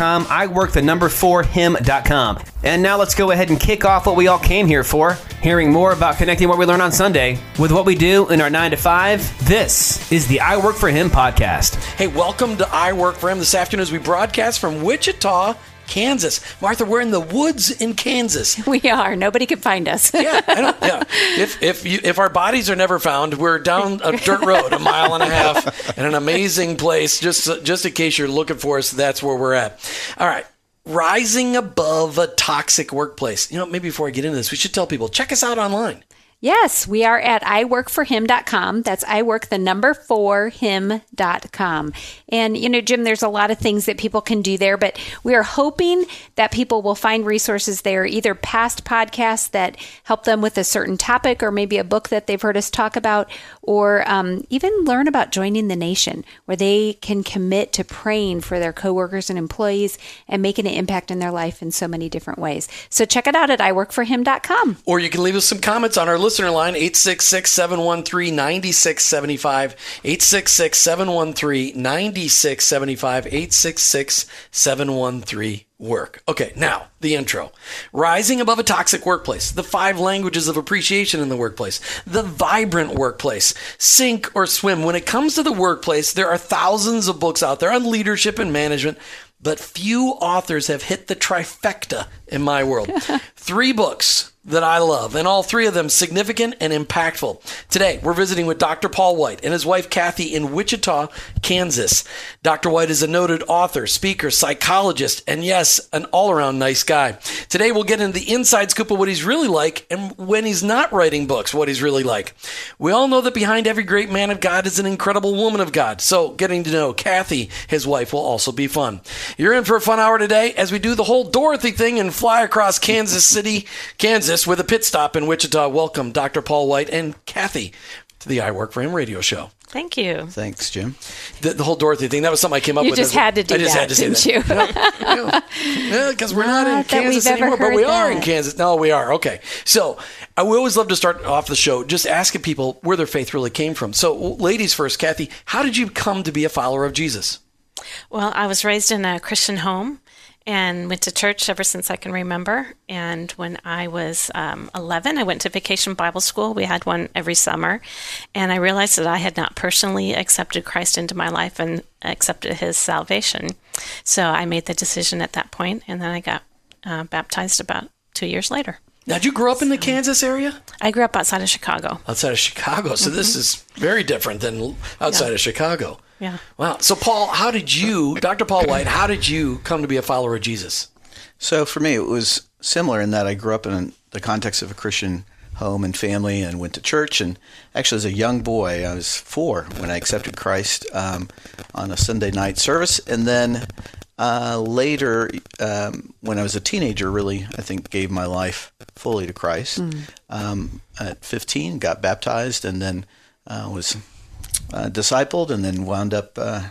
I work the number for him.com. And now let's go ahead and kick off what we all came here for, hearing more about connecting what we learn on Sunday with what we do in our 9 to 5. This is the I Work for Him podcast. Hey, welcome to I Work for Him this afternoon as we broadcast from Wichita, Kansas. Martha, we're in the woods in Kansas. We are. Nobody can find us. Yeah, I don't, yeah. If if you, if our bodies are never found, we're down a dirt road, a mile and a half, in an amazing place. Just just in case you're looking for us, that's where we're at. All right. Rising above a toxic workplace. You know, maybe before I get into this, we should tell people check us out online. Yes, we are at iworkforhim.com. That's iwork the number for him.com. And you know, Jim, there's a lot of things that people can do there, but we are hoping that people will find resources there, either past podcasts that help them with a certain topic or maybe a book that they've heard us talk about, or um, even learn about joining the nation where they can commit to praying for their coworkers and employees and making an impact in their life in so many different ways. So check it out at iworkforhim.com. Or you can leave us some comments on our listener line, 866 713 9675. 866 713 9675. 866 713 work. Okay, now the intro. Rising above a toxic workplace, the five languages of appreciation in the workplace, the vibrant workplace, sync or swim. When it comes to the workplace, there are thousands of books out there on leadership and management, but few authors have hit the trifecta in my world. Three books that I love, and all three of them significant and impactful. Today, we're visiting with Dr. Paul White and his wife Kathy in Wichita, Kansas. Dr. White is a noted author, speaker, psychologist, and yes, an all around nice guy. Today, we'll get into the inside scoop of what he's really like and when he's not writing books, what he's really like. We all know that behind every great man of God is an incredible woman of God, so getting to know Kathy, his wife, will also be fun. You're in for a fun hour today as we do the whole Dorothy thing and fly across Kansas City, Kansas with a pit stop in Wichita. Welcome, Dr. Paul White and Kathy, to the I Work for Him radio show. Thank you. Thanks, Jim. The, the whole Dorothy thing, that was something I came up You with. just had to do I just that, had to say didn't that. you? Because we're not in Not that Kansas anymore, but we heard are in. Kansas. No, we are. Okay. So I we always love to start off the show just asking people where their faith really came from. So, ladies first, Kathy, how did you come to be a follower of Jesus? Well, I was raised in a Christian home and went to church ever since I can remember. And when I was um, 11, I went to vacation Bible school. We had one every summer. And I realized that I had not personally accepted Christ into my life and accepted his salvation. So I made the decision at that point, and then I got uh, baptized about two years later. Now, did you grow up in the Kansas area? I grew up outside of Chicago. Outside of Chicago. So, this is very different than outside Yeah. of Chicago. Yeah. Wow. So, Paul, how did you, Dr. Paul White, how did you come to be a follower of Jesus? So for me, it was similar in that I grew up in the context of a Christian home and family and went to church. And actually, as a young boy, I was four when I accepted Christ um, on a Sunday night service. And then uh, later, um, when I was a teenager, really, I think gave my life fully to Christ. Um, at 15, got baptized and then uh, was uh, discipled and then wound up uh,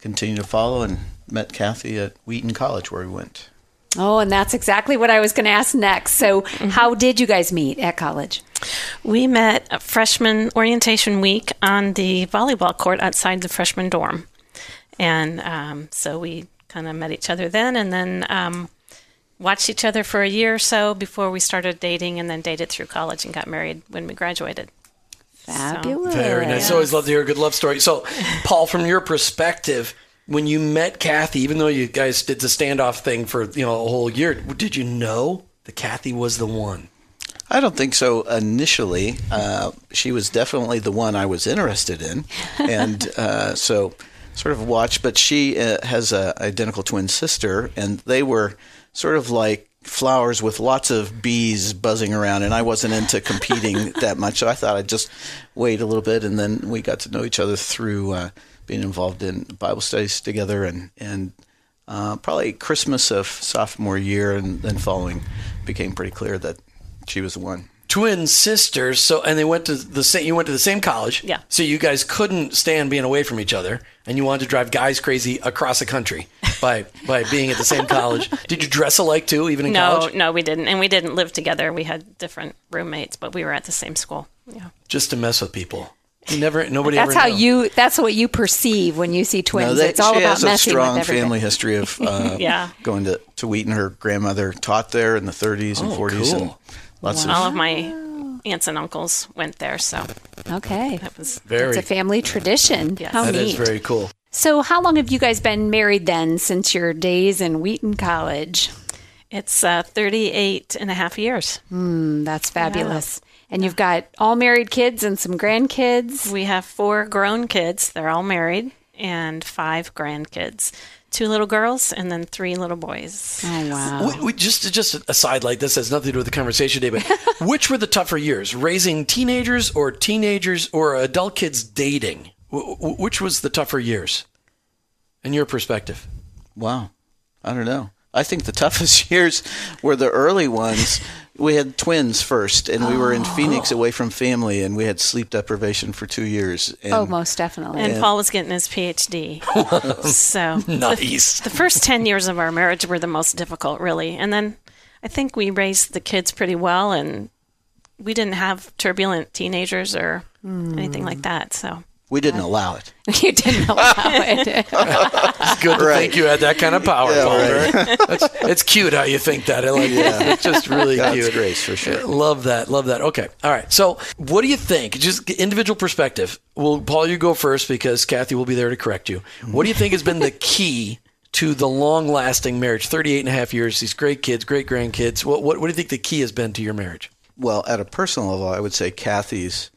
continuing to follow and met Kathy at Wheaton College where we went. Oh, and that's exactly what I was going to ask next. So, how did you guys meet at college? We met at freshman orientation week on the volleyball court outside the freshman dorm. And um, so we kind of met each other then and then um, watched each other for a year or so before we started dating and then dated through college and got married when we graduated. Fabulous. Very nice. Always love to hear a good love story. So, Paul, from your perspective, when you met Kathy, even though you guys did the standoff thing for you know a whole year, did you know that Kathy was the one? I don't think so initially. Uh, she was definitely the one I was interested in. And uh, so sort of watched, but she uh, has a identical twin sister, and they were sort of like flowers with lots of bees buzzing around, and I wasn't into competing that much. So I thought I'd just wait a little bit, and then we got to know each other through uh, being involved in Bible studies together, and and uh, probably Christmas of sophomore year, and then following became pretty clear that she was the one. Twin sisters, so and they went to the same. You went to the same college, Yeah. So you guys couldn't stand being away from each other, and you wanted to drive guys crazy across the country by by being at the same college. Did you dress alike too, even in No, college? no, no, we didn't, and we didn't live together. We had different roommates, but we were at the same school. Yeah. Just to mess with people. You never, nobody That's ever. how knew. you. That's what you perceive when you see twins. No, they- it's all she about has a messing strong with everybody. family history of uh, Yeah. going to, to Wheaton. Her grandmother taught there in the 30s and Oh, 40s, and lots All of all of my aunts and uncles went there, so Okay, that was Very. it's a family tradition. Yes. How That is neat. very cool. So, how long have you guys been married then? Since your days in Wheaton College? it's uh, 38 and a half years. Mm, that's fabulous. And you've got all married kids and some grandkids. We have four grown kids. They're all married, and five grandkids. Two little girls and then three little boys. Oh wow! We, we, just just a side like this has nothing to do with the conversation today, but which were the tougher years, raising teenagers or teenagers or adult kids dating? Wh- wh- Which was the tougher years, in your perspective? Wow. I don't know. I think the toughest years were the early ones. We had twins first, and we were in oh. Phoenix away from family, and we had sleep deprivation for two years. And oh, most definitely. And Paul was getting his PhD. so Nice. the first 10 years of our marriage were the most difficult, really. And then I think we raised the kids pretty well, and we didn't have turbulent teenagers or hmm. anything like that. So we didn't allow it. you didn't allow it. It's good to Right. think you had that kind of power, Yeah, Paul. right. right? That's, it's cute how you think that. I like that. It's just really God's cute. grace, for sure. Love that. Love that. Okay. All right. So, what do you think? Just individual perspective. Well, Paul, you go first because Kathy will be there to correct you. What do you think has been the key to the long lasting marriage? 38 and a half years, these great kids, great grandkids. What, what, what do you think the key has been to your marriage? Well, at a personal level, I would say Kathy's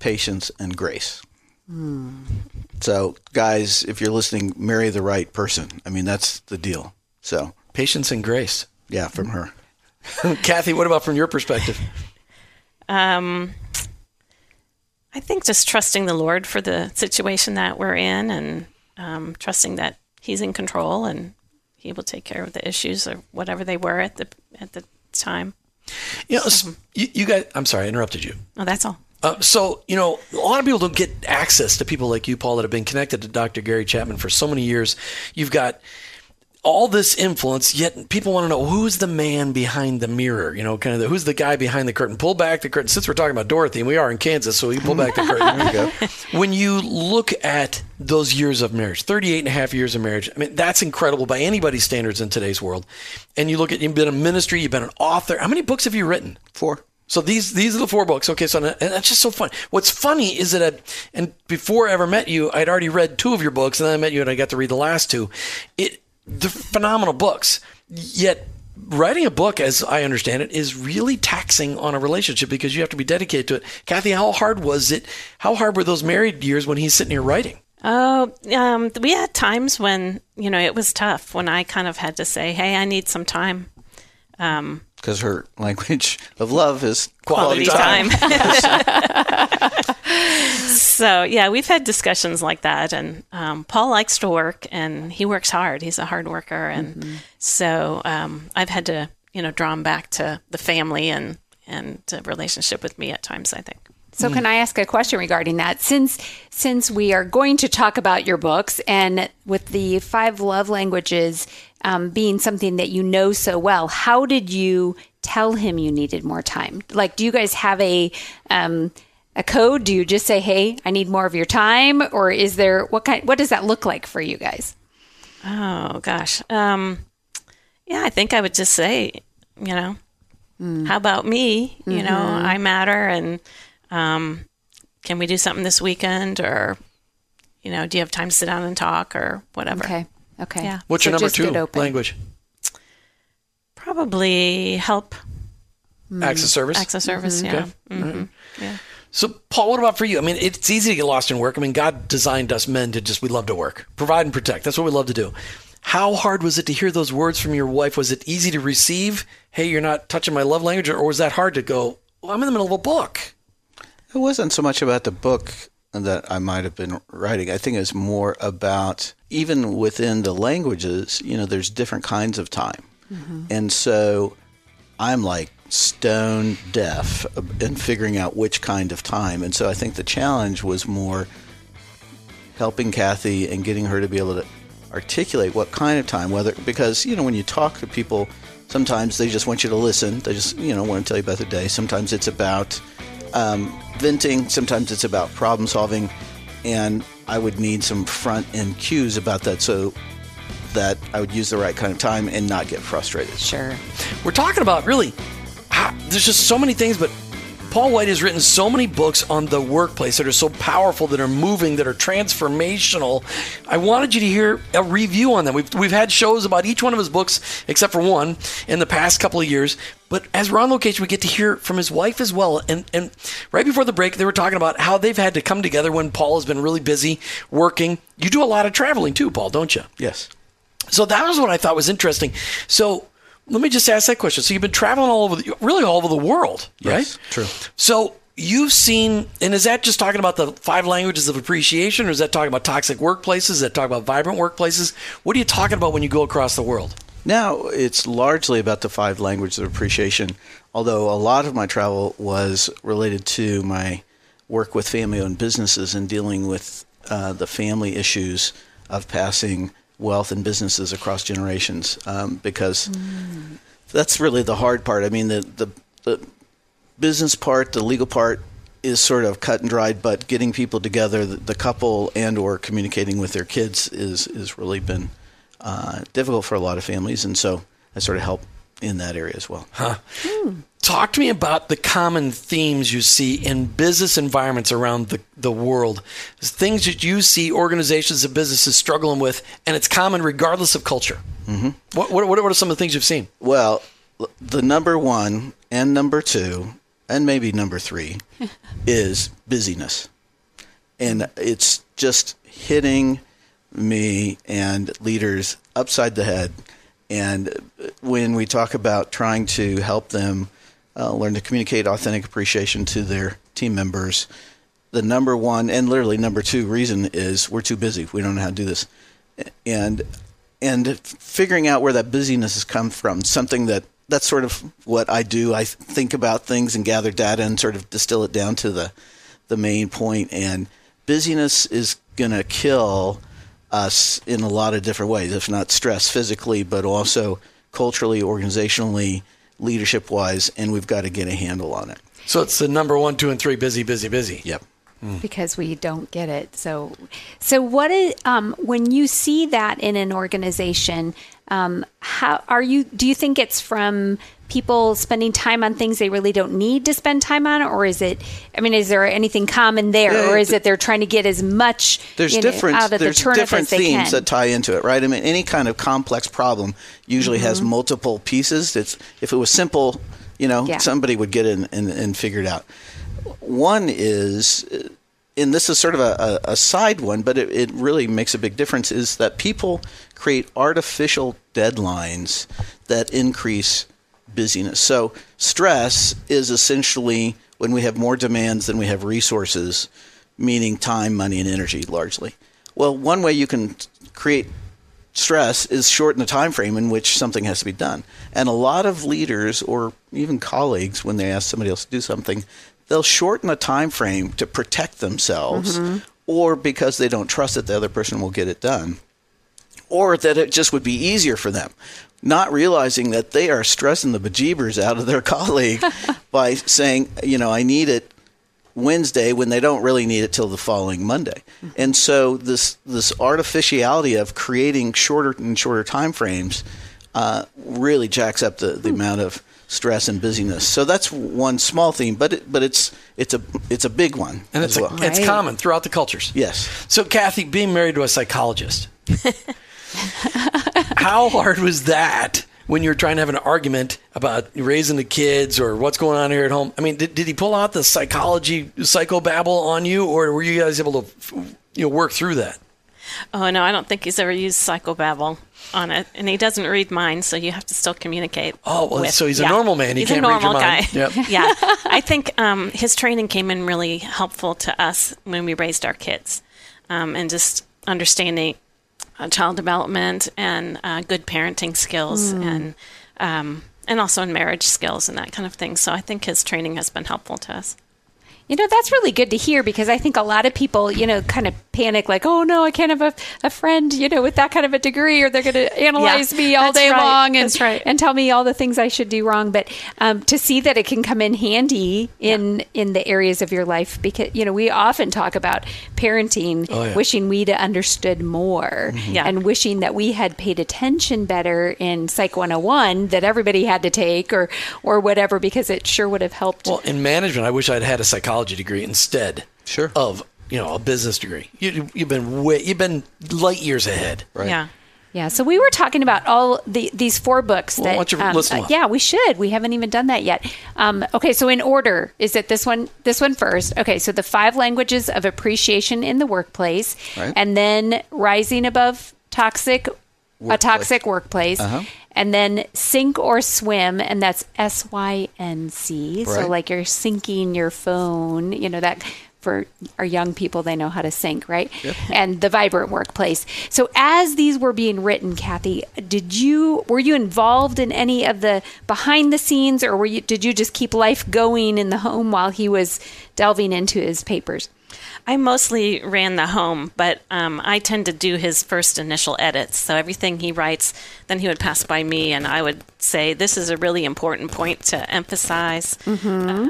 patience and grace. So, guys, if you're listening, marry the right person. I mean, that's the deal. So, Patience and grace. yeah, from her. Kathy, what about from your perspective? um, I think just trusting the Lord for the situation that we're in and um, trusting that He's in control and He will take care of the issues or whatever they were at the at the time. You know, s- you, you guys, I'm sorry, I interrupted you. Oh, that's all. Uh, so, you know, a lot of people don't get access to people like you, Paul, that have been connected to Dr. Gary Chapman for so many years. You've got all this influence, yet people want to know who's the man behind the mirror, you know, kind of the, who's the guy behind the curtain. Pull back the curtain. Since we're talking about Dorothy, and we are in Kansas, so we pull back the curtain. When you look at those years of marriage, 38 and a half years of marriage, I mean, that's incredible by anybody's standards in today's world. And you look at, you've been a ministry, you've been an author. How many books have you written? Four. So these these are the four books. Okay, so and that's just so fun. What's funny is that, I, and before I ever met you, I'd already read two of your books, and then I met you, and I got to read the last two. It they're phenomenal books. Yet writing a book, as I understand it, is really taxing on a relationship because you have to be dedicated to it. Kathy, how hard was it? How hard were those married years when he's sitting here writing? Oh, um, we had times when you know it was tough. When I kind of had to say, "Hey, I need some time." Um, Because her language of love is Quality quality, time. time. so yeah, we've had discussions like that, and um, Paul likes to work, and he works hard. He's a hard worker, and so um, I've had to you know draw him back to the family and and the relationship with me at times. I think. So can I ask a question regarding that? Since since we are going to talk about your books and with the five love languages um, being something that you know so well, how did you tell him you needed more time? Like, do you guys have a um, a code? Do you just say, "Hey, I need more of your time," or is there what kind? What does that look like for you guys? Oh gosh. Um, yeah, I think I would just say, you know, how about me? You know, I matter, and um, can we do something this weekend, or you know, do you have time to sit down and talk, or whatever? Okay, okay. Yeah. What's So your number two language? Probably help Acts of service. Acts of service, yeah. hmm Yeah. So, Paul, what about for you? I mean, it's easy to get lost in work. I mean, God designed us men to just, we love to work, provide and protect. That's what we love to do. How hard was it to hear those words from your wife? Was it easy to receive? Hey, you're not touching my love language. Or was that hard to go, well, I'm in the middle of a book? It wasn't so much about the book that I might have been writing. I think it's more about even within the languages, you know, there's different kinds of time. Mm-hmm. And so I'm like stone deaf in figuring out which kind of time. And so I think the challenge was more helping Kathy and getting her to be able to articulate what kind of time, whether because you know when you talk to people, sometimes they just want you to listen. They just you know want to tell you about the day. Sometimes it's about um, venting. Sometimes it's about problem solving, and I would need some front end cues about that so that I would use the right kind of time and not get frustrated. Sure. We're talking about really, how, there's just so many things, but Paul White has written so many books on the workplace that are so powerful, that are moving, that are transformational. I wanted you to hear a review on them. We've, we've had shows about each one of his books, except for one, in the past couple of years. But as we're on location, we get to hear from his wife as well. And, and right before the break, they were talking about how they've had to come together when Paul has been really busy working. You do a lot of traveling too, Paul, don't you? Yes. So that was what I thought was interesting. So let me just ask that question. So you've been traveling all over, the, really all over the world, right? Yes, true. So you've seen, and is that just talking about the five languages of appreciation, or is that talking about toxic workplaces? Is that talking about vibrant workplaces? What are you talking about when you go across the world? Now it's largely about the five languages of appreciation, although a lot of my travel was related to my work with family owned businesses and dealing with uh, the family issues of passing wealth and businesses across generations um, because that's really the hard part. I mean, the, the, the business part, the legal part is sort of cut and dried, but getting people together, the, the couple and or communicating with their kids is, is really been uh, difficult for a lot of families. And so I sort of help in that area as well. Talk to me about the common themes you see in business environments around the, the world. Things that you see organizations and businesses struggling with, and it's common regardless of culture. Mm-hmm. What, what, what are some of the things you've seen? Well, the number one and number two, and maybe number three, is busyness. And it's just hitting me and leaders upside the head. And when we talk about trying to help them uh, learn to communicate authentic appreciation to their team members, the number one and literally number two reason is we're too busy. We don't know how to do this. And and figuring out where that busyness has come from, something that that's sort of what I do. I think about things and gather data and sort of distill it down to the the main point. And busyness is going to kill us in a lot of different ways, if not stress physically, but also culturally, organizationally, leadership wise. And we've got to get a handle on it. So it's the number one, two, and three busy, busy, busy. Yep. Because we don't get it. So, so what is um, when you see that in an organization? Um, how are you? Do you think it's from people spending time on things they really don't need to spend time on, or is it? I mean, is there anything common there, Yeah, or is th- it they're trying to get as much there's know, different out of there's the different themes that tie into it, right? I mean, any kind of complex problem usually has Mm-hmm. multiple pieces. It's if it was simple, you know, Yeah. somebody would get it and, and, and figure it out. One is, and this is sort of a, a, a side one, but it, it really makes a big difference. Is that people create artificial deadlines that increase busyness. So stress is essentially when we have more demands than we have resources, meaning time, money, and energy largely. Well, one way you can create stress is shorten the time frame in which something has to be done. And a lot of leaders or even colleagues when they ask somebody else to do something, they'll shorten the time frame to protect themselves mm-hmm. or because they don't trust that the other person will get it done or that it just would be easier for them, not realizing that they are stressing the bejeebers out of their colleague by saying, you know, I need it Wednesday when they don't really need it till the following Monday. Mm-hmm. And so this this artificiality of creating shorter and shorter time frames uh, really jacks up the, the hmm. amount of stress and busyness. So that's one small theme, but it, but it's it's a it's a big one And as it's, well. a, it's Right. common throughout the cultures. yes. So, Kathy, being married to a psychologist, how hard was that when you're trying to have an argument about raising the kids or what's going on here at home? I mean, did, did he pull out the psychology psychobabble on you, or were you guys able to you know work through that? Oh no, I don't think he's ever used psychobabble on it, and he doesn't read mine, so you have to still communicate. Oh, well, with- so he's a normal man. He he's can't a read your normal mind. guy. Yep. yeah, I think um, his training came in really helpful to us when we raised our kids, um, and just understanding uh, child development and uh, good parenting skills, and um, and also in marriage skills and that kind of thing. So I think his training has been helpful to us. You know, that's really good to hear because I think a lot of people, you know, kind of panic like, oh no, I can't have a, a friend, you know, with that kind of a degree or they're going to analyze Yeah, me all that's day right, long and, that's right. and tell me all the things I should do wrong. But um, to see that it can come in handy in, in the areas of your life because, you know, we often talk about parenting, Oh, yeah. wishing we'd understood more Yeah. and wishing that we had paid attention better in Psych 101 that everybody had to take or, or whatever because it sure would have helped. Well, in management, I wish I'd had a psychology degree instead Sure. of you know a business degree. You, you've been way, you've been light years ahead. Right. Yeah. Yeah, so we were talking about all the these four books Well, that. why don't you um, list uh, yeah, we should. We haven't even done that yet. Um, okay, so in order, is it this one? This one first. Okay, so the five languages of appreciation in the workplace, Right. and then rising above toxic, a toxic workplace, Uh-huh. and then sync or swim, and that's S Y N C. So like you're syncing your phone. You know that. For our young people, they know how to sync, right? And the vibrant workplace. So, as these were being written, Kathy, did you were you involved in any of the behind the scenes, or were you did you just keep life going in the home while he was delving into his papers? I mostly ran the home, but um, I tend to do his first initial edits. So everything he writes, then he would pass by me, and I would say, "This is a really important point to emphasize. Uh,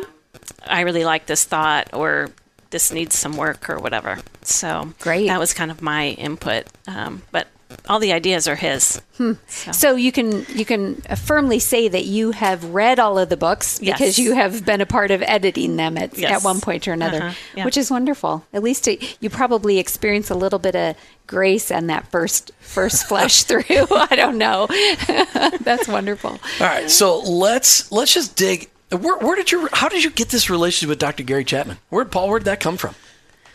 I really like this thought, or this needs some work, or whatever." So Great. That was kind of my input, um, but all the ideas are his. So you can you can firmly say that you have read all of the books because Yes. you have been a part of editing them at, Yes. at one point or another, Uh-huh. Yeah. which is wonderful. At least it, you probably experience a little bit of grace on that first first flush through. I don't know. That's wonderful. All right, so let's let's just dig. Where, where did you? How did you get this relationship with Dr. Gary Chapman? Where, Paul? Where did that come from?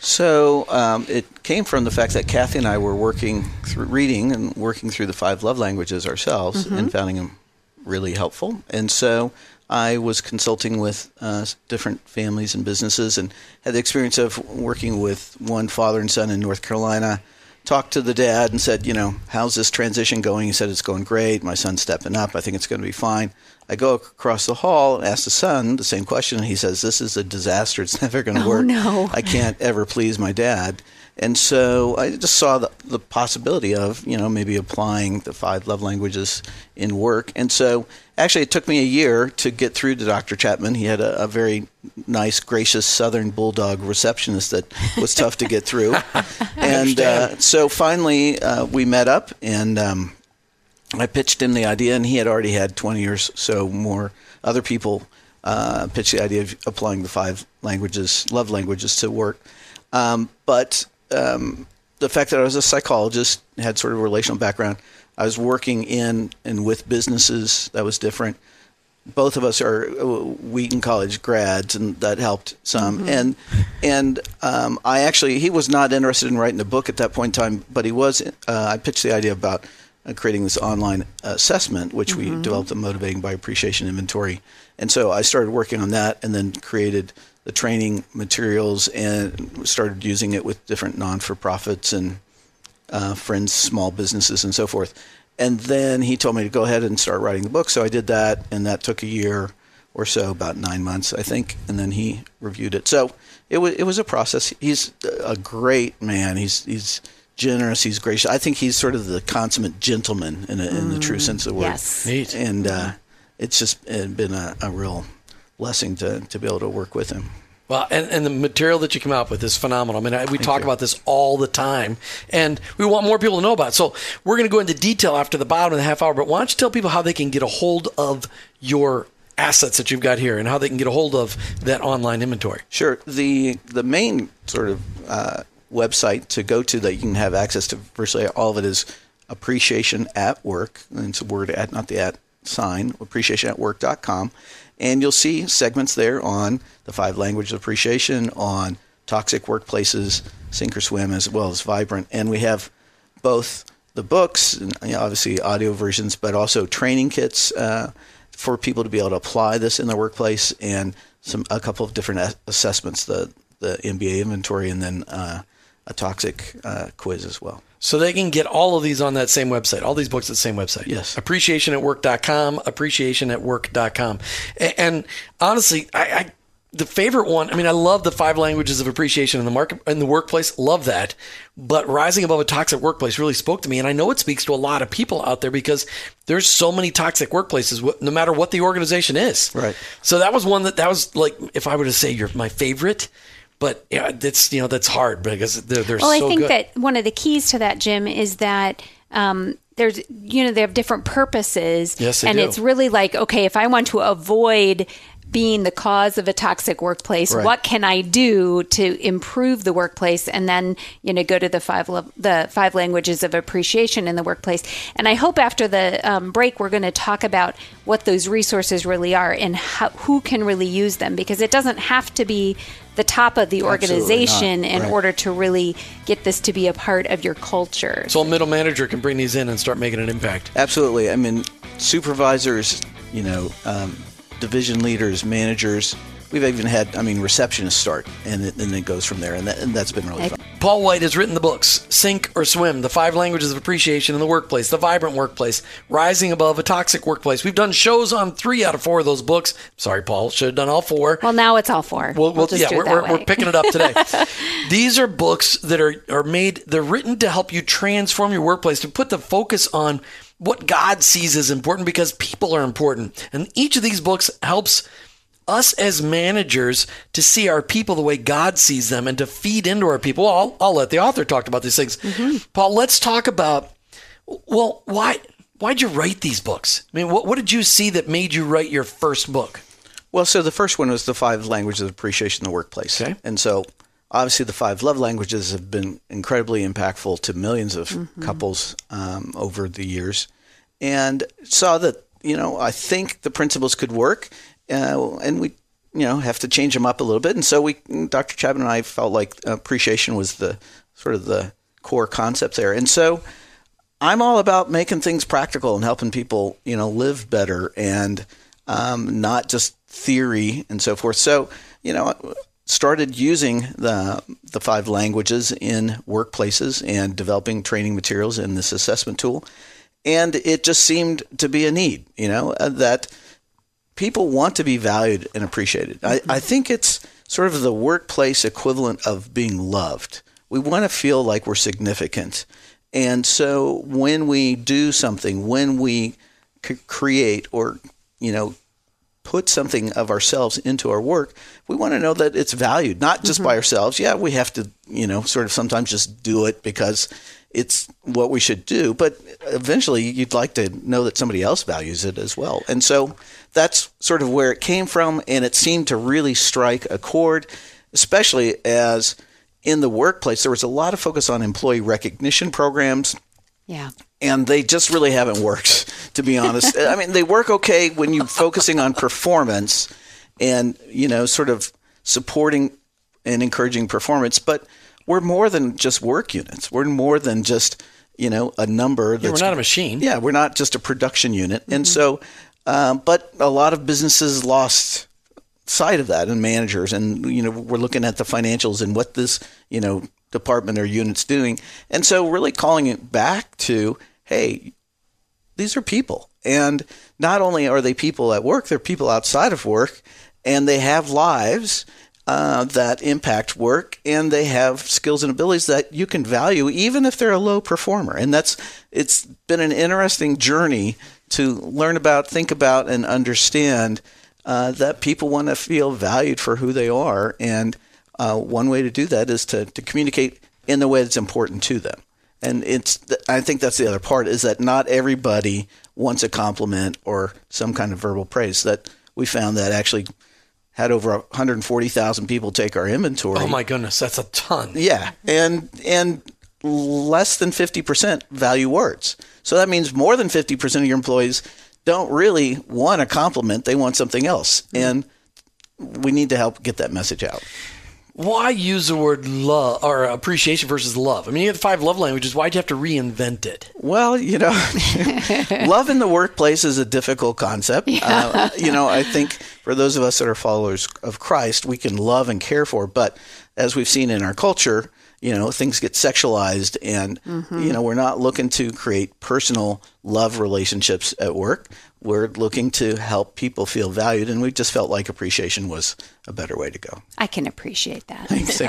So um, it came from the fact that Kathy and I were working through reading and working through the five love languages ourselves and finding them really helpful. And so I was consulting with uh, different families and businesses and had the experience of working with one father and son in North Carolina. Talked to the dad and said, you know, how's this transition going? He said, it's going great. My son's stepping up. I think it's going to be fine. I go across the hall and ask the son the same question, and he says, "This is a disaster. It's never going to work. no. I can't ever please my dad." And so I just saw the, the possibility of, you know, maybe applying the five love languages in work. And so actually it took me a year to get through to Dr. Chapman. He had a, a very nice, gracious Southern Bulldog receptionist that was tough to get through. and uh, so finally uh, we met up and um, I pitched him the idea, and he had already had 20 or so more other people uh, pitch the idea of applying the five languages, love languages, to work. Um, but um, the fact that I was a psychologist, had sort of a relational background, I was working in and with businesses that was different. Both of us are uh, Wheaton College grads, and that helped some. And and um, I actually he was not interested in writing a book at that point in time, but he was. Uh, I pitched the idea about uh, creating this online assessment, which we developed the Motivating by Appreciation Inventory. And so I started working on that and then created the training materials and started using it with different non for profits and uh, friends, small businesses, and so forth. And then he told me to go ahead and start writing the book. So I did that, and that took a year or so, about nine months, I think. And then he reviewed it. So it was it was a process. He's a great man. He's he's generous. He's gracious. I think he's sort of the consummate gentleman in, a, in the true sense of the word. Yes. Neat. And uh, it's just uh, been a, a real blessing to, to be able to work with him. Well, and, and the material that you come out with is phenomenal. I mean, I, we talk about this all the time, and we want more people to know about it. So we're going to go into detail after the bottom of the half hour. But why don't you tell people how they can get a hold of your assets that you've got here, and how they can get a hold of that online inventory? Sure. The the main sort of uh, website to go to that you can have access to virtually all of it is appreciation at work. And it's a word at, not the at sign, appreciationatwork.com, and you'll see segments there on the five languages of appreciation, on toxic workplaces, sync or swim, as well as vibrant. And we have both the books, and obviously audio versions, but also training kits uh, for people to be able to apply this in their workplace, and some a couple of different assessments, the the MBA inventory, and then uh, a toxic uh, quiz as well. So they can get all of these on that same website, all these books at the same website. Yes. Appreciationatwork.com, appreciationatwork.com. And, and honestly, I, I the favorite one, I mean, I love the five languages of appreciation in the market in the workplace. Love that. But rising above a toxic workplace really spoke to me. And I know it speaks to a lot of people out there because there's so many toxic workplaces, no matter what the organization is. Right. So that was one that, that was like, if I were to say you're my favorite, but yeah, that's, you know, that's hard because they're, they're Well, so I think good. that one of the keys to that, Jim, is that um, there's, you know, they have different purposes. Yes, and do. it's really like, okay, if I want to avoid being the cause of a toxic workplace, Right. what can I do to improve the workplace? And then, you know, go to the five lo- the five languages of appreciation in the workplace. And I hope after the um, break, we're going to talk about what those resources really are and how, who can really use them because it doesn't have to be the top of the organization in Right. order to really get this to be a part of your culture. So a middle manager can bring these in and start making an impact. Absolutely. I mean, supervisors, you know, um, division leaders, managers. We've even had, I mean, receptionists start, and then it goes from there, and, that, and that's been really fun. Paul White has written the books Sync or Swim, The Five Languages of Appreciation in the Workplace, The Vibrant Workplace, Rising Above a Toxic Workplace. We've done shows on three out of four of those books. Sorry, Paul, should have done all four. well, now it's all four. We'll, we'll, just yeah, do we're, it that we're, way. we're picking it up today. These are books that are, are made, they're written to help you transform your workplace, to put the focus on what God sees as important because people are important. And each of these books helps us as managers to see our people the way God sees them and to feed into our people. Well, I'll, I'll let the author talk about these things. Mm-hmm. Paul, let's talk about, well, why, why'd you write these books? I mean, what, what did you see that made you write your first book? Well, so the first one was the five languages of appreciation in the workplace. Okay. And so obviously the five love languages have been incredibly impactful to millions of couples um, over the years and saw that, you know, I think the principles could work uh, and we, you know, have to change them up a little bit. And so we, Dr. Chapman and I felt like appreciation was the sort of the core concept there. And so I'm all about making things practical and helping people, you know, live better and um, not just theory and so forth. So, you know, started using the the five languages in workplaces and developing training materials in this assessment tool, and it just seemed to be a need, you know, uh, that people want to be valued and appreciated. I, I think it's sort of the workplace equivalent of being loved. We want to feel like we're significant. And so when we do something, when we create or, you know, put something of ourselves into our work, we want to know that it's valued, not just mm-hmm. by ourselves. Yeah, we have to, you know, sort of sometimes just do it because it's what we should do, but eventually you'd like to know that somebody else values it as well. And so that's sort of where it came from, and it seemed to really strike a chord, especially as in the workplace there was a lot of focus on employee recognition programs yeah. And they just really haven't worked to be honest. I mean they work okay when you're focusing on performance and you know sort of supporting and encouraging performance but we're more than just work units. We're more than just you know a number Yeah, we're not a machine. yeah we're not just a production unit. And so um, but a lot of businesses lost sight of that and managers and you know we're looking at the financials and what this you know department or unit's doing. And so really calling it back to hey these are people and not only are they people at work they're people outside of work and they have lives uh, that impact work and they have skills and abilities that you can value even if they're a low performer and that's it's been an interesting journey to learn about think about and understand uh, that people want to feel valued for who they are. And uh, one way to do that is to, to communicate in the way that's important to them. And it's, I think that's the other part is that not everybody wants a compliment or some kind of verbal praise. That we found that actually had over 140,000 people take our inventory. Oh my goodness, that's a ton. Yeah, and and less than 50% value words. So that means more than 50% of your employees don't really want a compliment; they want something else, mm-hmm. and we need to help get that message out. Why use the word love or appreciation versus love? I mean, you have five love languages. Why'd you have to reinvent it? Well, you know, love in the workplace is a difficult concept. Uh, you know, I think for those of us that are followers of Christ, we can love and care for, but as we've seen in our culture, you know, things get sexualized and, you know, we're not looking to create personal love relationships at work. We're looking to help people feel valued, and we just felt like appreciation was a better way to go. I can appreciate that. Thank you.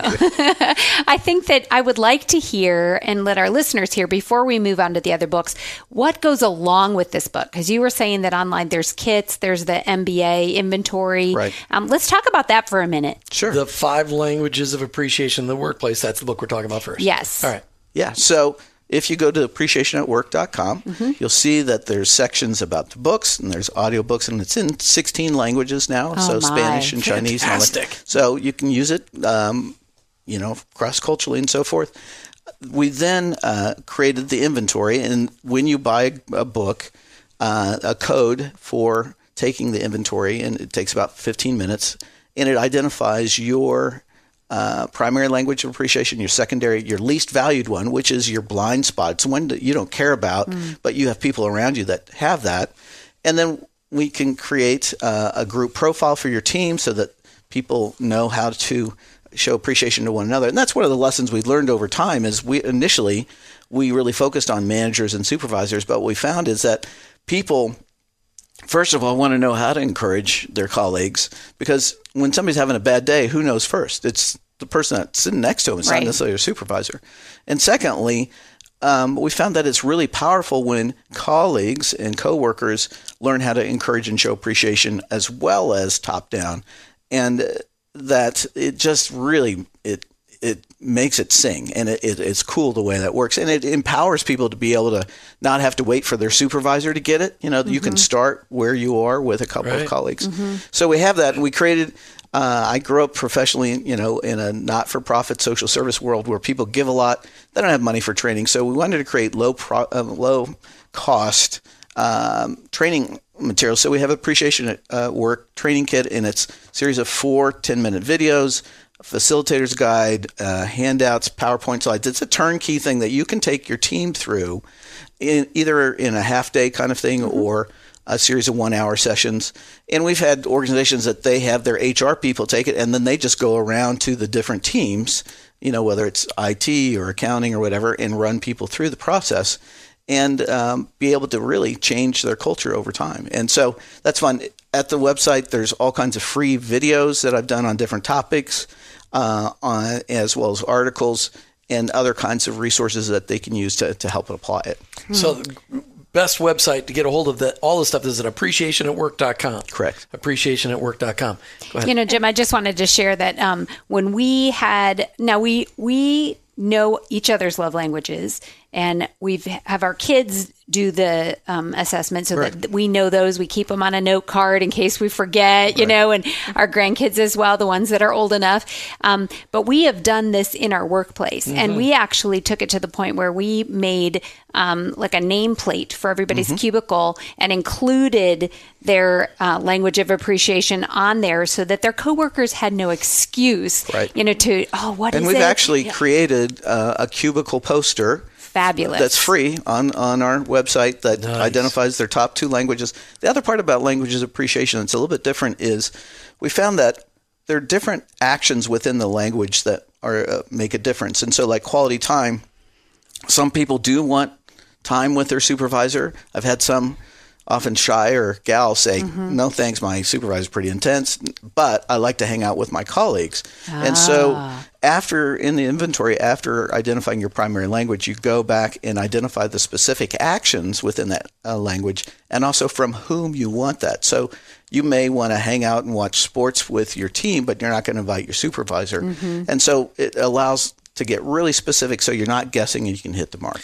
I think that I would like to hear and let our listeners hear before we move on to the other books what goes along with this book. Because you were saying that online there's kits, there's the MBA inventory. Right. Um, let's talk about that for a minute. Sure. The five languages of appreciation in the workplace. That's the book we're talking about first. Yes. All right. Yeah. So if you go to appreciationatwork.com, Mm-hmm. you'll see that there's sections about the books and there's audiobooks and it's in 16 languages now. so Oh, my. Spanish and Chinese. and all that. So you can use it, um, you know, cross culturally and so forth. We then uh, created the inventory, and when you buy a book, uh, a code for taking the inventory, and it takes about 15 minutes, and it identifies your uh, primary language of appreciation, your secondary, your least valued one, which is your blind spot. It's one that you don't care about, but you have people around you that have that. And then we can create uh, a group profile for your team so that people know how to show appreciation to one another. And that's one of the lessons we've learned over time is we initially we really focused on managers and supervisors, but what we found is that people first of all I want to know how to encourage their colleagues because when somebody's having a bad day, who knows first? It's the person that's sitting next to them. It's Right. not necessarily a supervisor. And secondly, um, we found that it's really powerful when colleagues and coworkers learn how to encourage and show appreciation as well as top down, and that it just really it makes it sing and it, it, it's cool the way that works. And it empowers people to be able to not have to wait for their supervisor to get it. You know you can start where you are with a couple Right. of colleagues so we have that and we created uh, i grew up professionally you know in a not-for-profit social service world where people give a lot. They don't have money for training so we wanted to create low pro, uh, low cost um, training materials. So we have appreciation at uh, work training kit in its series of four 10 minute videos, a facilitator's guide, uh, handouts, PowerPoint slides. It's a turnkey thing that you can take your team through in either in a half day kind of thing or a series of one hour sessions. And we've had organizations that they have their HR people take it and then they just go around to the different teams, you know, whether it's IT or accounting or whatever, and run people through the process and um, be able to really change their culture over time. And so that's fun. At the website, there's all kinds of free videos that I've done on different topics, uh, on, as well as articles and other kinds of resources that they can use to, to help apply it. So the best website to get a hold of the, all the stuff is at appreciationatwork.com. Correct. Appreciationatwork.com. Go ahead. You know, Jim, I just wanted to share that um, when we had now we we know each other's love languages, and we've have our kids do the um, assessment so that we know those. We keep them on a note card in case we forget, you know, and our grandkids as well, the ones that are old enough. Um, but we have done this in our workplace, and we actually took it to the point where we made um, like a nameplate for everybody's cubicle and included their uh, language of appreciation on there so that their coworkers had no excuse, Right. you know, to oh, what And we've it? actually Yeah. created uh, a cubicle poster fabulous. that's free on, on our website that identifies their top two languages. The other part about languages appreciation that's a little bit different is we found that there are different actions within the language that are uh, make a difference. And so, like quality time, some people do want time with their supervisor. I've had some often shy or gal say, "No, thanks, my supervisor's pretty intense, but I like to hang out with my colleagues." And so, after in the inventory, after identifying your primary language, you go back and identify the specific actions within that uh, language, and also from whom you want that. So. You may want to hang out and watch sports with your team, but you're not going to invite your supervisor. And so it allows to get really specific so you're not guessing and you can hit the mark.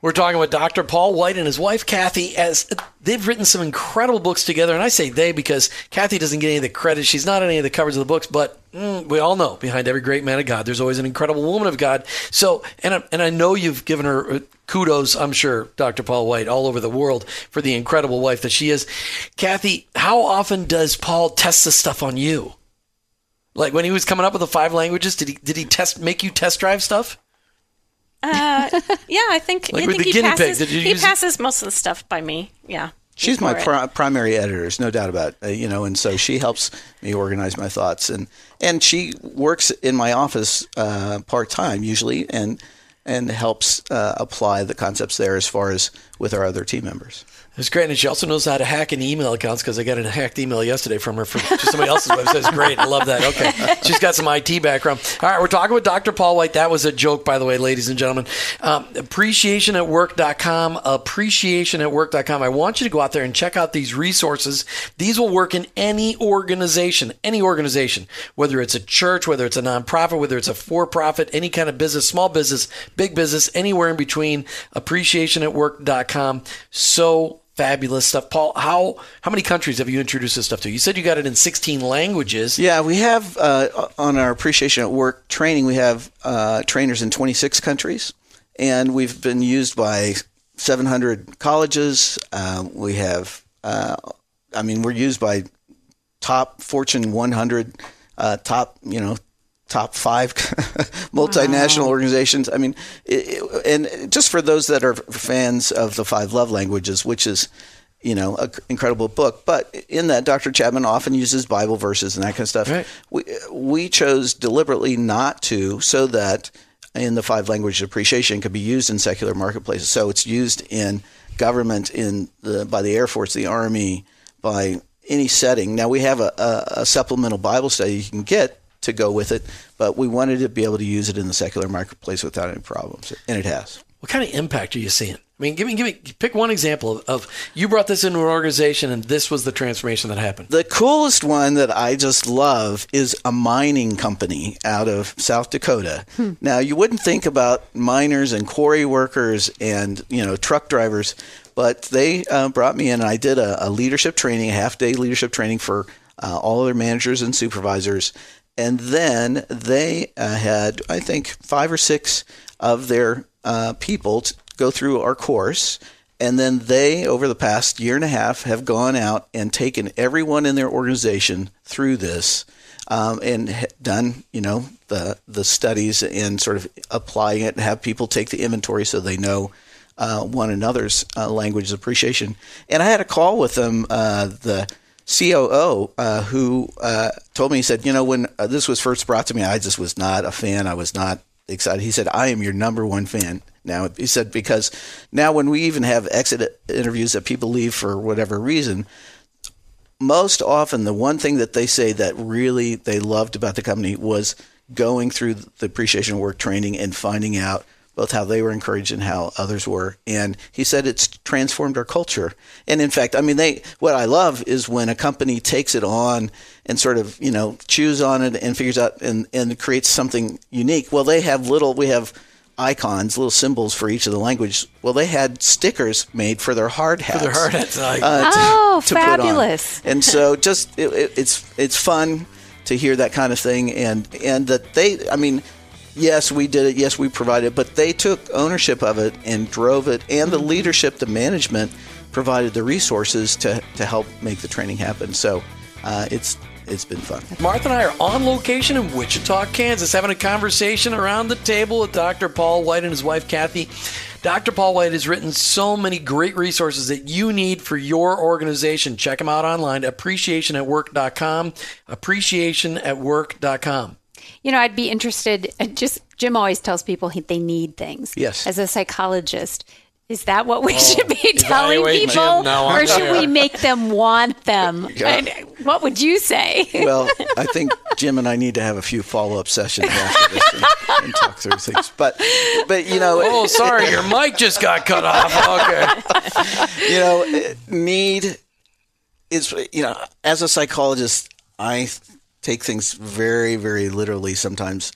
We're talking with Dr. Paul White and his wife Kathy as they've written some incredible books together. And I say they because Kathy doesn't get any of the credit. She's not on any of the covers of the books, but mm, we all know behind every great man of God, there's always an incredible woman of God. So, and I, and I know you've given her uh, kudos, I'm sure, Dr. Paul White, all over the world for the incredible wife that she is. Kathy, how often does Paul test this stuff on you? Like when he was coming up with the five languages, did he did he test make you test drive stuff? Uh, yeah, I think, Like I with think the he guinea pig, passes. did you he use- passes most of the stuff by me. Yeah. She's my For pri- primary editor, there's no doubt about it. Uh, you know, and so she helps me organize my thoughts, and and she works in my office uh, part time usually, and and helps uh, apply the concepts there as far as with our other team members. It's great, and she also knows how to hack an email accounts because I got a hacked email yesterday from her from somebody else's website. It's great. I love that. Okay, she's got some IT background. All right, we're talking with Dr. Paul White. That was a joke, by the way, ladies and gentlemen. Um, appreciationatwork.com. Appreciationatwork.com. I want you to go out there and check out these resources. These will work in any organization, any organization, whether it's a church, whether it's a nonprofit, whether it's a for-profit, any kind of business, small business, big business, anywhere in between. Appreciationatwork.com. So fabulous stuff. Paul, how how many countries have you introduced this stuff to? You said you got it in 16 languages. Yeah, we have uh, on our appreciation at work training. We have uh, trainers in 26 countries, and we've been used by 700 colleges. Um, we have, uh, I mean, we're used by top Fortune 100, uh, top you know, top five multinational organizations. I mean, it, it- and just for those that are fans of the five love languages, which is you know, an incredible book. But in that, Dr. Chapman often uses Bible verses and that kind of stuff. Right. We we chose deliberately not to, so that in the five languages appreciation could be used in secular marketplaces. So it's used in government, in the by the Air Force, the Army, by any setting. Now we have a, a, a supplemental Bible study you can get to go with it, but we wanted to be able to use it in the secular marketplace without any problems, and it has. What kind of impact are you seeing? I mean, give me, give me, pick one example of, of you brought this into an organization and this was the transformation that happened. The coolest one that I just love is a mining company out of South Dakota. Now, you wouldn't think about miners and quarry workers and, you know, truck drivers, but they uh, brought me in and I did a, a leadership training, a half day leadership training for uh, all of their managers and supervisors. And then they uh, had, I think, five or six of their uh, people go through our course. And then they, over the past year and a half, have gone out and taken everyone in their organization through this um, and done, you know, the the studies and sort of applying it and have people take the inventory so they know uh, one another's uh, language appreciation. And I had a call with them, uh, the COO, uh, who uh, told me, he said, you know, when uh, this was first brought to me, I just was not a fan. I was not excited. He said, I am your number one fan. Now, he said, because now when we even have exit interviews that people leave for whatever reason, most often the one thing that they say that really they loved about the company was going through the appreciation work training and finding out both how they were encouraged and how others were. And he said it's transformed our culture. And in fact i mean they what i love is when a company takes it on and sort of you know chews on it and figures out and and creates something unique. Well they have little we have icons little symbols for each of the language well they had stickers made for their hard hats For their hard hats, uh, to- Oh, to put on. fabulous. And so just it, it, it's it's fun to hear that kind of thing. And and that they I mean yes we did it yes we provided but they took ownership of it and drove it and the leadership the management provided the resources to to help make the training happen so uh, it's it's been fun Martha and I are on location in Wichita, Kansas, having a conversation around the table with Dr. Paul White and his wife, Kathy. Dr. Paul White has written so many great resources that you need for your organization. Check them out online, at appreciationatwork.com, appreciationatwork.com. You know, I'd be interested. uh, Just Jim always tells people he, they need things. Yes. As a psychologist, is that what we should be telling people, Jim or should you? we make them want them? And what would you say? well I think Jim and I need to have a few follow-up sessions after this and, and talk through things but but you know Oh, sorry, your mic just got cut off. Okay. you know, uh, need is you know, as a psychologist, I take things very, very literally sometimes.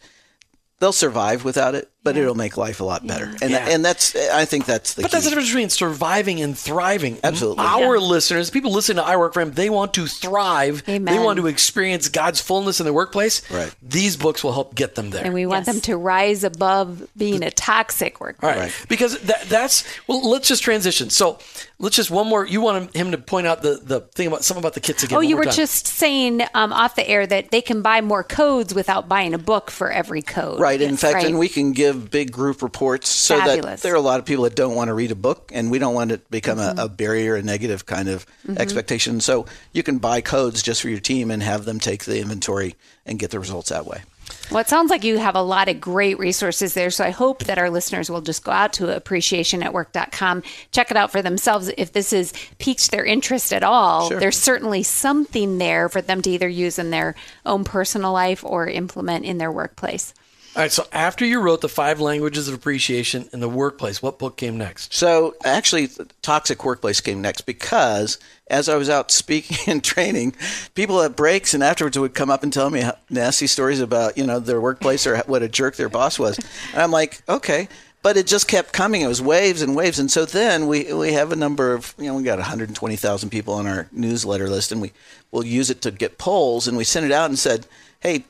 they'll survive without it, but it'll make life a lot better. And Yeah. and that's I think that's the But key. that's the difference between surviving and thriving. Absolutely. Our listeners, people listening to I Work for Him, they want to thrive. Amen. They want to experience God's fullness in their workplace. Right. These books will help get them there. And we want Yes. them to rise above being a toxic All workplace. right. Right. Because that, that's well. Let's just transition. So let's just one more. You want him to point out the the thing about something about the kits again. Oh, one you more were time. just saying um, off the air that they can buy more codes without buying a book for every code. Right. In Yes, fact, right. and we can give big group reports so that there are a lot of people that don't want to read a book, and we don't want it to become a, a mm-hmm. barrier, a negative kind of mm-hmm. expectation. So you can buy codes just for your team and have them take the inventory and get the results that way. Well, it sounds like you have a lot of great resources there. So I hope that our listeners will just go out to appreciationatwork.com, check it out for themselves. If this has piqued their interest at all, Sure. there's certainly something there for them to either use in their own personal life or implement in their workplace. All right. So after you wrote the five languages of appreciation in the workplace, what book came next? So actually, toxic workplace came next because as I was out speaking and training, people at breaks and afterwards would come up and tell me nasty stories about you know their workplace or what a jerk their boss was, and I'm like, okay. But it just kept coming. It was waves and waves, and so then we we have a number of you know we got 120,000 people on our newsletter list, and we will use it to get polls, and we sent it out and said, hey,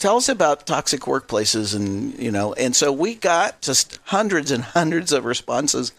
tell us about toxic workplaces and you know and so we got just hundreds and hundreds of responses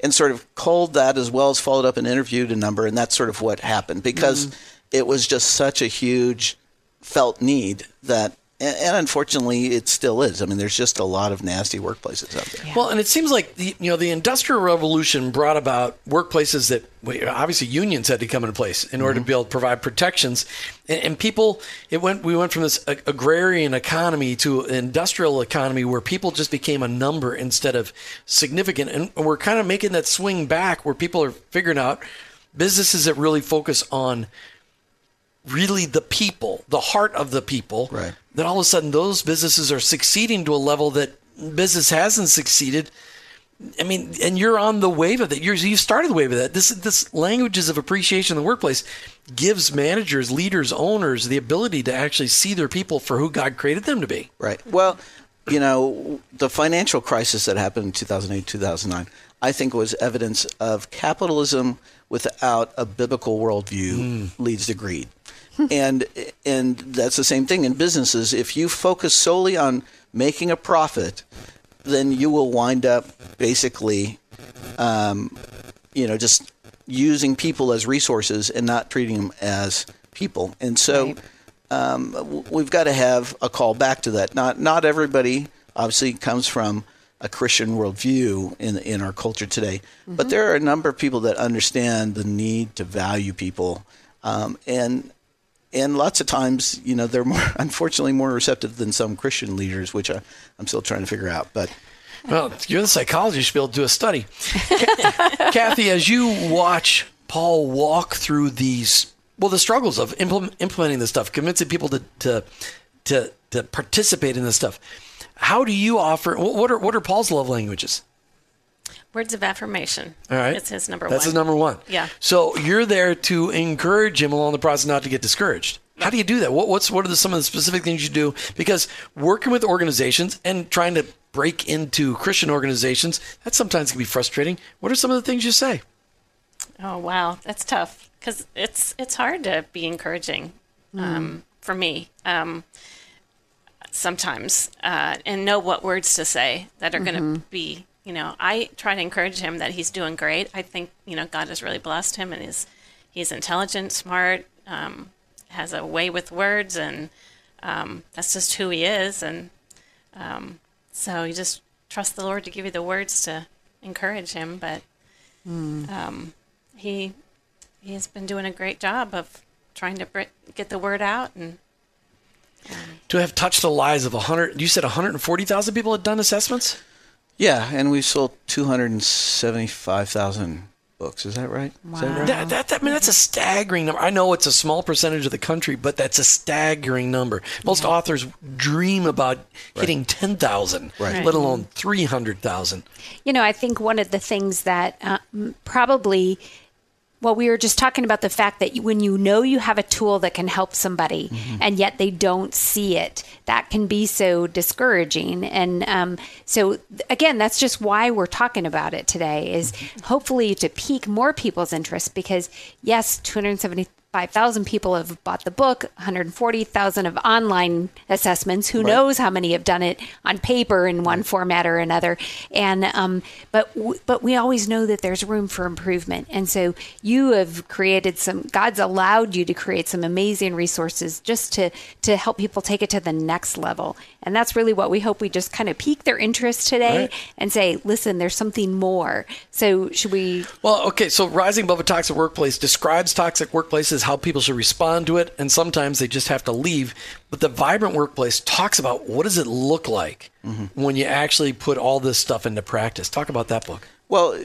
and sort of culled that as well as followed up and interviewed a number and that's sort of what happened because mm-hmm. it was just such a huge felt need that and, and unfortunately it still is. I mean there's just a lot of nasty workplaces out there. Well, and it seems like the you know the industrial revolution brought about workplaces that well, obviously unions had to come into place in order to mm-hmm. be able to provide protections, and, and people it went we went from this ag- agrarian economy to an industrial economy where people just became a number instead of significant, and we're kind of making that swing back where people are figuring out businesses that really focus on really the people, the heart of the people, Right. Then all of a sudden those businesses are succeeding to a level that business hasn't succeeded. I mean, and you're on the wave of that. You're, you started the wave of that. This this languages of appreciation in the workplace gives managers, leaders, owners the ability to actually see their people for who God created them to be. Right. Well, you know, the financial crisis that happened in 2008, 2009, I think was evidence of capitalism without a biblical worldview hmm. leads to greed. And and that's the same thing in businesses. If you focus solely on making a profit, then you will wind up basically, um, you know, just using people as resources and not treating them as people. And so um, we've got to have a call back to that. Not not everybody obviously comes from a Christian worldview in in our culture today, but there are a number of people that understand the need to value people, um, and and lots of times, you know, they're more unfortunately more receptive than some Christian leaders, which I, I'm still trying to figure out. But Well, you're the psychologist. You should be able to do a study. Kathy, as you watch Paul walk through these, well, the struggles of implement, implementing this stuff, convincing people to, to to to participate in this stuff, how do you offer? What are what are Paul's love languages? Words of affirmation. All right, It's his number That's one. That's his number one. Yeah. So you're there to encourage him along the process, not to get discouraged. How do you do that? What, what's what are the, some of the specific things you do? Because working with organizations and trying to break into Christian organizations, that sometimes can be frustrating. What are some of the things you say? Oh wow, that's tough because it's it's hard to be encouraging um, for me um, sometimes uh, and know what words to say that are going to be. You know, I try to encourage him that he's doing great. I think you know God has really blessed him and he's he's intelligent, smart, um, has a way with words, and um, that's just who he is. And um, so you just trust the Lord to give you the words to encourage him, but um, he he's been doing a great job of trying to br- get the word out and To have touched the lives of 100, you said 140,000 people had done assessments? Yeah, and we sold 275,000 books. Is that right? Is that right? That, that, that- I mean, that's a staggering number. I know it's a small percentage of the country, but that's a staggering number. Most authors dream about hitting 10,000, Right. let alone 300,000. You know, I think one of the things that uh, probably Well, we were just talking about the fact that when you know you have a tool that can help somebody Mm-hmm. and yet they don't see it, that can be so discouraging. And um, so, again, that's just why we're talking about it today is Mm-hmm. hopefully to pique more people's interest because, yes, 275,000 people have bought the book, 140,000 of online assessments. Who knows how many have done it on paper in one format or another? And um, but w- but we always know that there's room for improvement. And so you have created some. God's allowed you to create some amazing resources just to to help people take it to the next level. And that's really what we hope. We just kind of pique their interest today Right. and say, listen, there's something more. So should we? Well, okay, so Rising Above a Toxic Workplace describes toxic workplaces, how people should respond to it, and sometimes they just have to leave. But the Vibrant Workplace talks about what does it look like mm-hmm. when you actually put all this stuff into practice. Talk about that book. Well,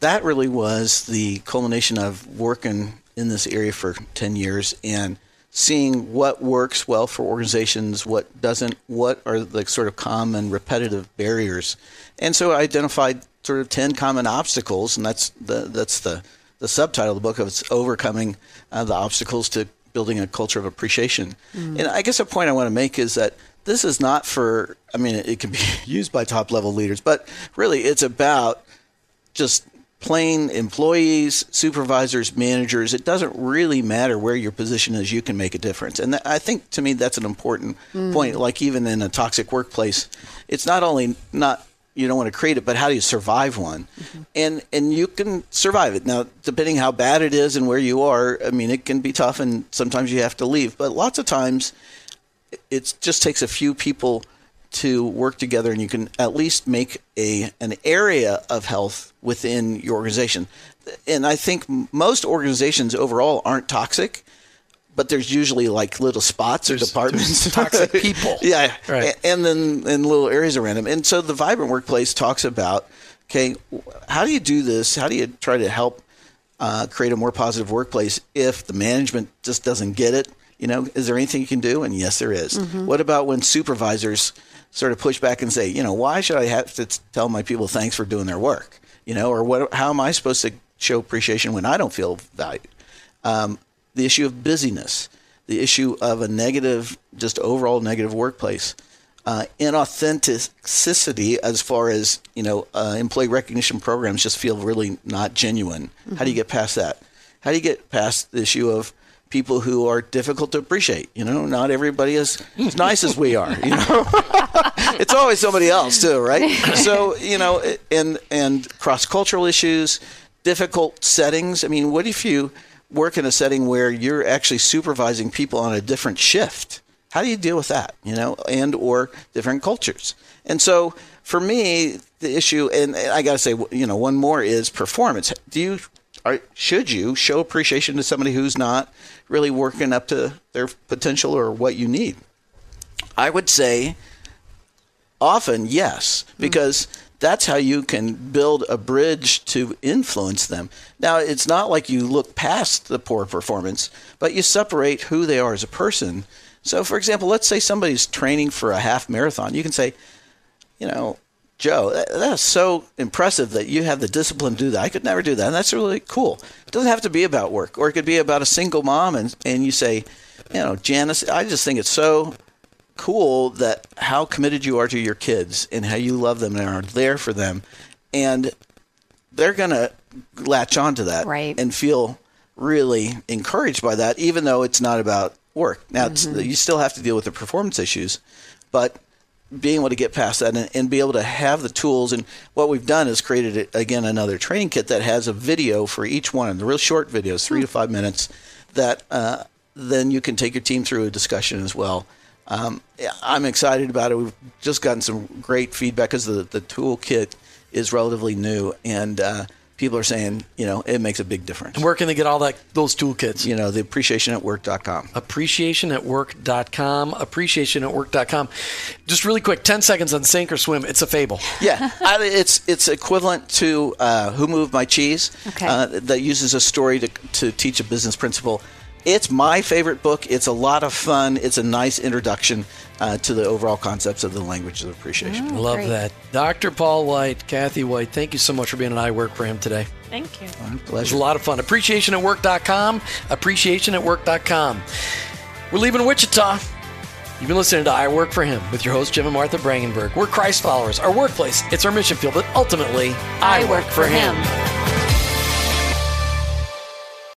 that really was the culmination of working in this area for 10 years and seeing what works well for organizations, what doesn't, what are the sort of common repetitive barriers. And so I identified sort of 10 common obstacles, and that's the, that's the, the subtitle of the book of it's overcoming uh, the obstacles to building a culture of appreciation. And I guess a point I want to make is that this is not for, I mean, it can be used by top level leaders, but really it's about just plain employees, supervisors, managers. It doesn't really matter where your position is. You can make a difference, and that, I think to me that's an important point. Like even in a toxic workplace, it's not only not you don't want to create it, but how do you survive one? Mm-hmm. And and you can survive it. Now, depending how bad it is and where you are, I mean, it can be tough, and sometimes you have to leave. But lots of times, it just takes a few people to work together and you can at least make a an area of health within your organization and i think most organizations overall aren't toxic but there's usually like little spots or departments. there's toxic people. yeah. Right. And then in little areas around them and so the vibrant workplace talks about okay how do you do this? How do you try to help uh, create a more positive workplace if the management just doesn't get it? You know is there anything you can do? And yes there is. what about when supervisors sort of push back and say you know why should i have to tell my people thanks for doing their work? You know or what how am i supposed to show appreciation when i don't feel valued? Um, the issue of busyness, the issue of a negative, just overall negative workplace, uh, inauthenticity as far as you know, uh, employee recognition programs just feel really not genuine. How do you get past that? How do you get past the issue of people who are difficult to appreciate? You know, not everybody is as nice as we are. You know, it's always somebody else too, right? So you know, and and cross cultural issues, difficult settings. I mean, what if you work in a setting where you're actually supervising people on a different shift? How do you deal with that? You know, and or different cultures. And so for me, the issue, and I got to say, you know, one more is performance. Do you are, should you show appreciation to somebody who's not really working up to their potential or what you need? I would say often yes, hmm. because that's how you can build a bridge to influence them. Now, it's not like you look past the poor performance, but you separate who they are as a person. So, for example, let's say somebody's training for a half marathon. You can say, you know, Joe, that, that's so impressive that you have the discipline to do that. I could never do that. And that's really cool. It doesn't have to be about work, or it could be about a single mom. And, and you say, you know, Janice, I just think it's so cool that how committed you are to your kids and how you love them and are there for them. And they're going to latch onto that Right. and feel really encouraged by that, even though it's not about work. Now, it's, you still have to deal with the performance issues, but being able to get past that and, and be able to have the tools. And what we've done is created, again, another training kit that has a video for each one, the real short videos, three to five minutes, that uh, then you can take your team through a discussion as well. Um, I'm excited about it. We've just gotten some great feedback because the, the toolkit is relatively new, and uh, people are saying, you know, it makes a big difference. Where can they get all that those toolkits? You know, the appreciationatwork.com. Appreciationatwork.com. Appreciationatwork.com. Just really quick, 10 seconds on sync or swim. It's a fable. Yeah, I, it's it's equivalent to uh, Who Moved My Cheese Okay. uh, that uses a story to, to teach a business principle. It's my favorite book. It's a lot of fun. It's a nice introduction uh, to the overall concepts of the language of appreciation. Love great. that. Dr. Paul White, Kathy White, thank you so much for being an I Work for Him today. Thank you. My It was pleasure. a lot of fun. Appreciationatwork.com. Appreciationatwork.com. We're leaving Wichita. You've been listening to I Work for Him with your host, Jim and Martha Brangenberg. We're Christ followers. Our workplace, it's our mission field, but ultimately, I work for him.